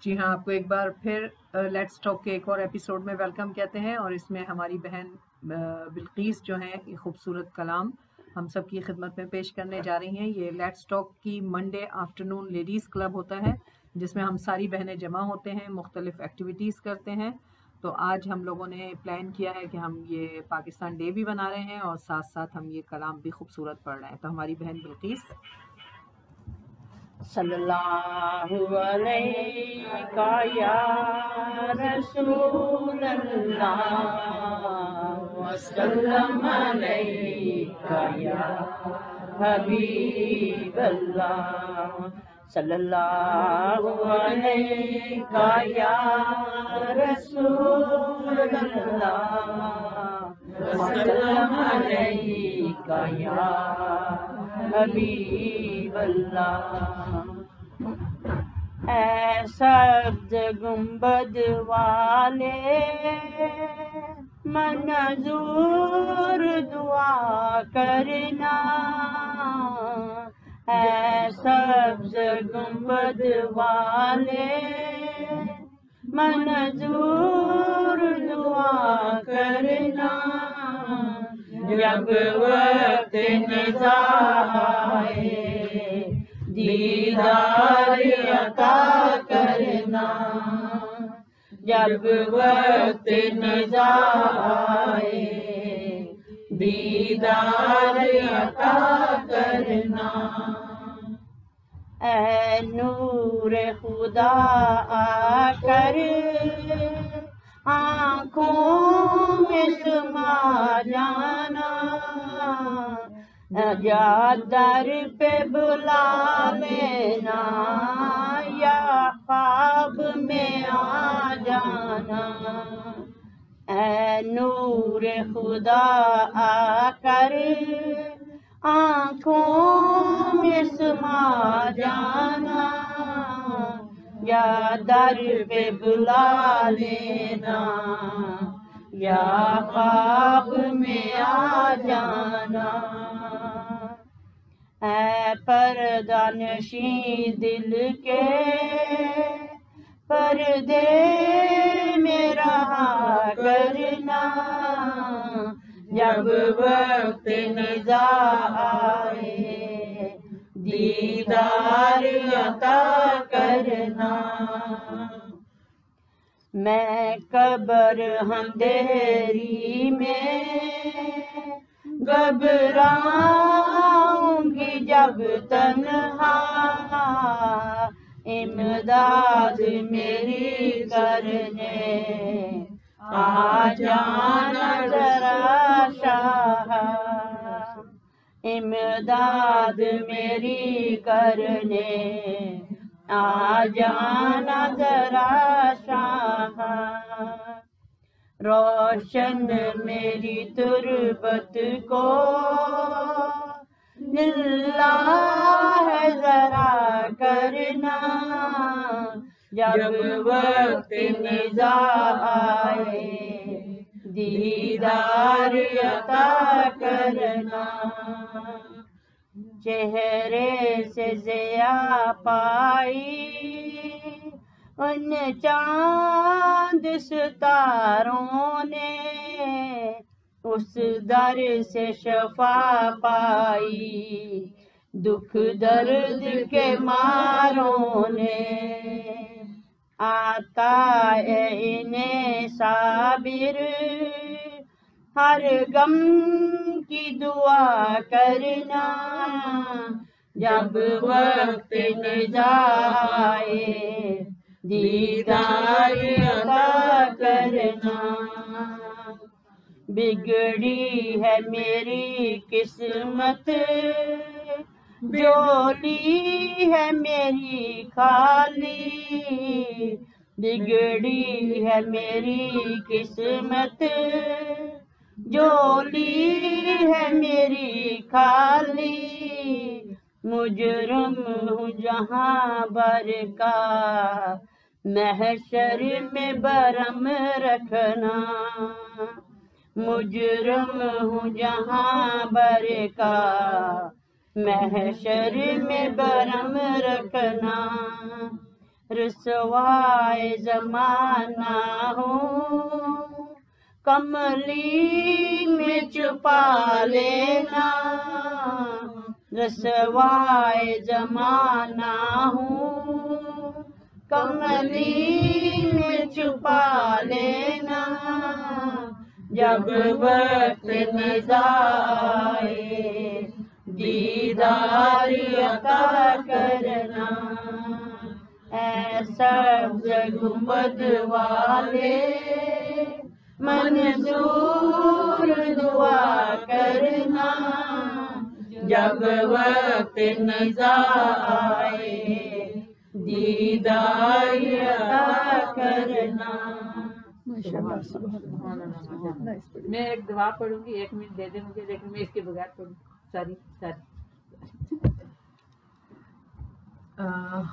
جی ہاں آپ کو ایک بار پھر لیٹس ٹاک کے ایک اور ایپیسوڈ میں ویلکم کہتے ہیں اور اس میں ہماری بہن بلقیس جو ہیں، یہ خوبصورت کلام ہم سب کی خدمت میں پیش کرنے جا رہی ہیں۔ یہ لیٹس ٹاک کی منڈے آفٹرنون لیڈیز کلب ہوتا ہے، جس میں ہم ساری بہنیں جمع ہوتے ہیں، مختلف ایکٹیویٹیز کرتے ہیں۔ تو آج ہم لوگوں نے پلان کیا ہے کہ ہم یہ پاکستان ڈے بھی بنا رہے ہیں اور ساتھ ساتھ ہم یہ کلام بھی خوبصورت پڑھ رہے ہیں۔ تو ہماری بہن بلقیس۔ صلی اللہ علیہ یا رسول اللہ وسلم علیہ یا حبیب اللہ صلی اللہ علیہ یا رسول اللہ وسلم علیہ یا حبیب اللہ۔ اے سبز گنبد والے منظور دعا کرنا۔ اے سبز گنبد والے منظور دعا کرنا۔ جب وقت نظائے دیدار عطا کرنا جب وقت نظائے دیدار عطا کرنا اے نور خدا آ کر آنکھوں میں سما جانا جا در پہ بلا لینا یا خواب میں آ جانا۔ اے نور خدا، آ کر آنکھوں میں سما جانا۔ یا در پہ بلا لینا، یا خواب میں آ جانا۔ اے پردانشی دل کے پردے میں رہا کرنا۔ جب وقت دیدار عطا کرنا۔ میں قبر اندھیری میں گھبراؤں گی جب تنہا۔ امداد میری کرنے۔ آ جانا ذرا شاہ۔ امداد میری کرنے۔ آ جانا ذرا شاہ روشن میری تربت کو۔ نلا ہے ذرا کرنا۔ جب وقت نزا آئے، دیدار عطا کرنا۔ چہرے سے زیا پائی۔ ان چاند ستاروں نے اس در سے شفا پائی۔ دکھ درد کے ماروں نے آتا ہے انہیں صابر۔ ہر غم کی دعا کرنا۔ جب وقت نجائے، دیدار عطا کرنا۔ بگڑی ہے میری قسمت جولی ہے میری خالی۔ بگڑی ہے میری قسمت جولی ہے میری خالی، مجرم ہوں جہاں بر کا محشر میں برم رکھنا۔ مجرم ہوں جہاں بر کا محشر میں برم رکھنا۔ رسوائے زمانہ ہوں۔ کملی میں چھپا لینا، رسوائے زمانہ ہوں۔ کملی میں چھپا لینا، جب وقت نظائے دیدار عطا کرنا۔ اے سبز گنبد والے منظور دعا کرنا جب وقت نظائے دیدار عطا کرنا میں ایک دعا پڑھوں گی ایک منٹ دے دیں مجھے لیکن میں اس کے بغیر پڑھوں۔ ساری ساری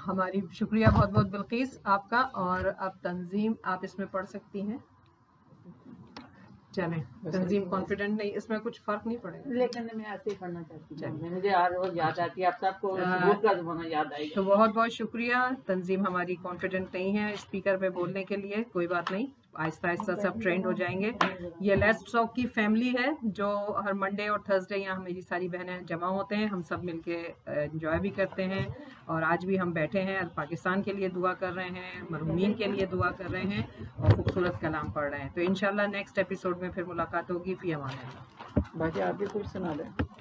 ہماری شکریہ بہت بہت بلقیس آپ کا اور اب تنظیم آپ اس میں پڑھ سکتی ہیں۔ چلیں تنظیم کانفیڈنٹ نہیں اس میں کچھ فرق نہیں پڑے گا۔ لیکن میں ایسے ہی پڑھنا چاہتی۔ ہوں۔ مجھے ہر روز یاد آتی ہے آپ سب کو کا زمانہ یاد آئے تو بہت بہت شکریہ۔ تنظیم ہماری کانفیڈنٹ نہیں ہے اسپیکر پہ بولنے کے لیے کوئی بات نہیں۔ آہستہ آہستہ سب ٹرینڈ ہو جائیں گے۔ یہ لیس ٹاک کی فیملی ہے جو ہر منڈے اور تھرسڈے یہاں میری ساری بہنیں جمع ہوتے ہیں۔ ہم سب مل کے انجوائے بھی کرتے ہیں اور آج بھی ہم بیٹھے ہیں پاکستان کے لیے دعا کر رہے ہیں مرحومین کے لیے دعا کر رہے ہیں اور خوبصورت کلام پڑھ رہے ہیں۔ تو انشاءاللہ نیکسٹ ایپیسوڈ میں پھر ملاقات ہوگی۔ فی امان اللہ۔ باقی آپ بھی کچھ سنا دیں۔